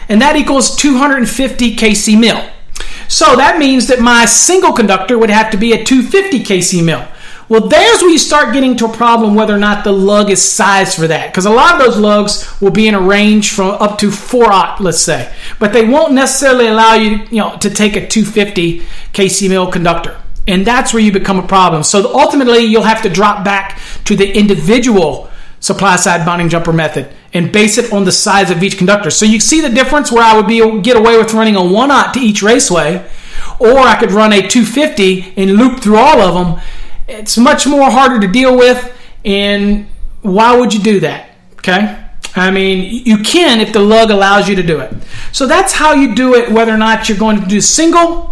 And that equals 250 kc mil. So that means that my single conductor would have to be a 250 kc mil. Well, there's where you start getting to a problem whether or not the lug is sized for that. Because a lot of those lugs will be in a range from up to 4 aught, let's say. But they won't necessarily allow you, you know, to take a 250 kc mil conductor. And that's where you become a problem. So ultimately, you'll have to drop back to the individual supply side bonding jumper method and base it on the size of each conductor. So you see the difference where I would be get away with running a one aught to each raceway, or I could run a 250 and loop through all of them. It's much more harder to deal with, and why would you do that? Okay. I mean, you can if the lug allows you to do it. So that's how you do it, whether or not you're going to do single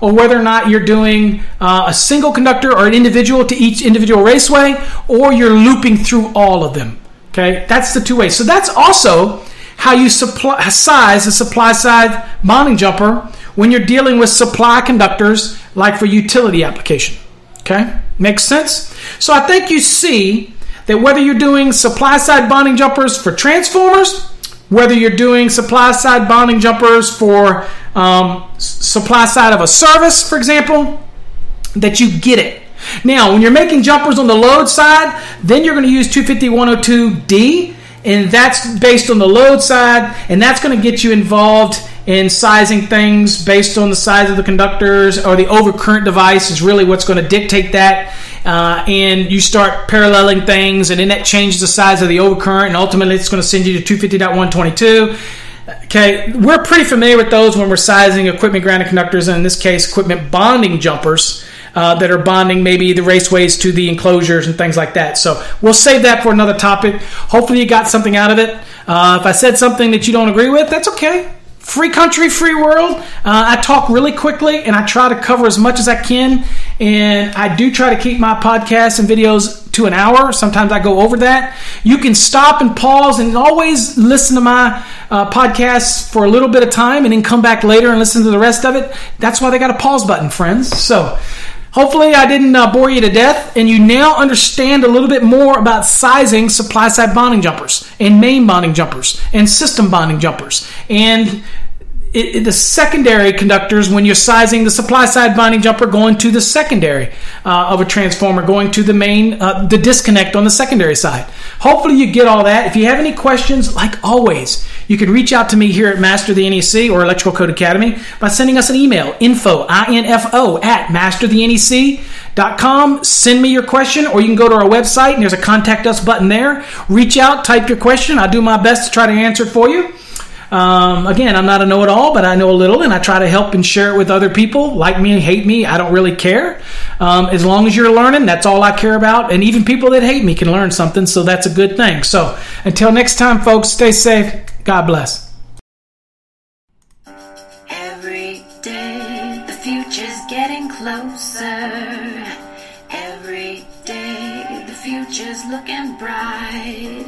or whether or not you're doing uh, a single conductor or an individual to each individual raceway, or you're looping through all of them. Okay, that's the two ways. So that's also how you supply, size a supply side bonding jumper when you're dealing with supply conductors, like for utility application. Okay, makes sense. So I think you see that whether you're doing supply side bonding jumpers for transformers, whether you're doing supply side bonding jumpers for um, supply side of a service, for example, that you get it. Now, when you're making jumpers on the load side, then you're going to use 250-102D, and that's based on the load side, and that's going to get you involved in sizing things based on the size of the conductors or the overcurrent device is really what's going to dictate that. Uh, and you start paralleling things, and then that changes the size of the overcurrent, and ultimately it's going to send you to 250.122. Okay, we're pretty familiar with those when we're sizing equipment grounded conductors, and in this case, equipment bonding jumpers. Uh, that are bonding maybe the raceways to the enclosures and things like that. So we'll save that for another topic. Hopefully, you got something out of it. Uh, if I said something that you don't agree with, that's okay. Free country, free world. Uh, I talk really quickly and I try to cover as much as I can. And I do try to keep my podcasts and videos to an hour. Sometimes I go over that. You can stop and pause and always listen to my uh, podcasts for a little bit of time and then come back later and listen to the rest of it. That's why they got a pause button, friends. So, Hopefully, I didn't uh, bore you to death, and you now understand a little bit more about sizing supply side bonding jumpers, and main bonding jumpers, and system bonding jumpers, and it, it, the secondary conductors when you're sizing the supply side bonding jumper going to the secondary uh, of a transformer, going to the main, uh, the disconnect on the secondary side. Hopefully, you get all that. If you have any questions, like always, you can reach out to me here at Master the NEC or Electrical Code Academy by sending us an email info, I-N-F-O, at masterthenec.com. Send me your question, or you can go to our website and there's a contact us button there. Reach out, type your question. I'll do my best to try to answer it for you. Um, again, I'm not a know it all, but I know a little and I try to help and share it with other people. Like me, hate me, I don't really care. Um, as long as you're learning, that's all I care about. And even people that hate me can learn something, so that's a good thing. So until next time, folks, stay safe. God bless. Every day, the future's getting closer. Every day, the future's looking bright.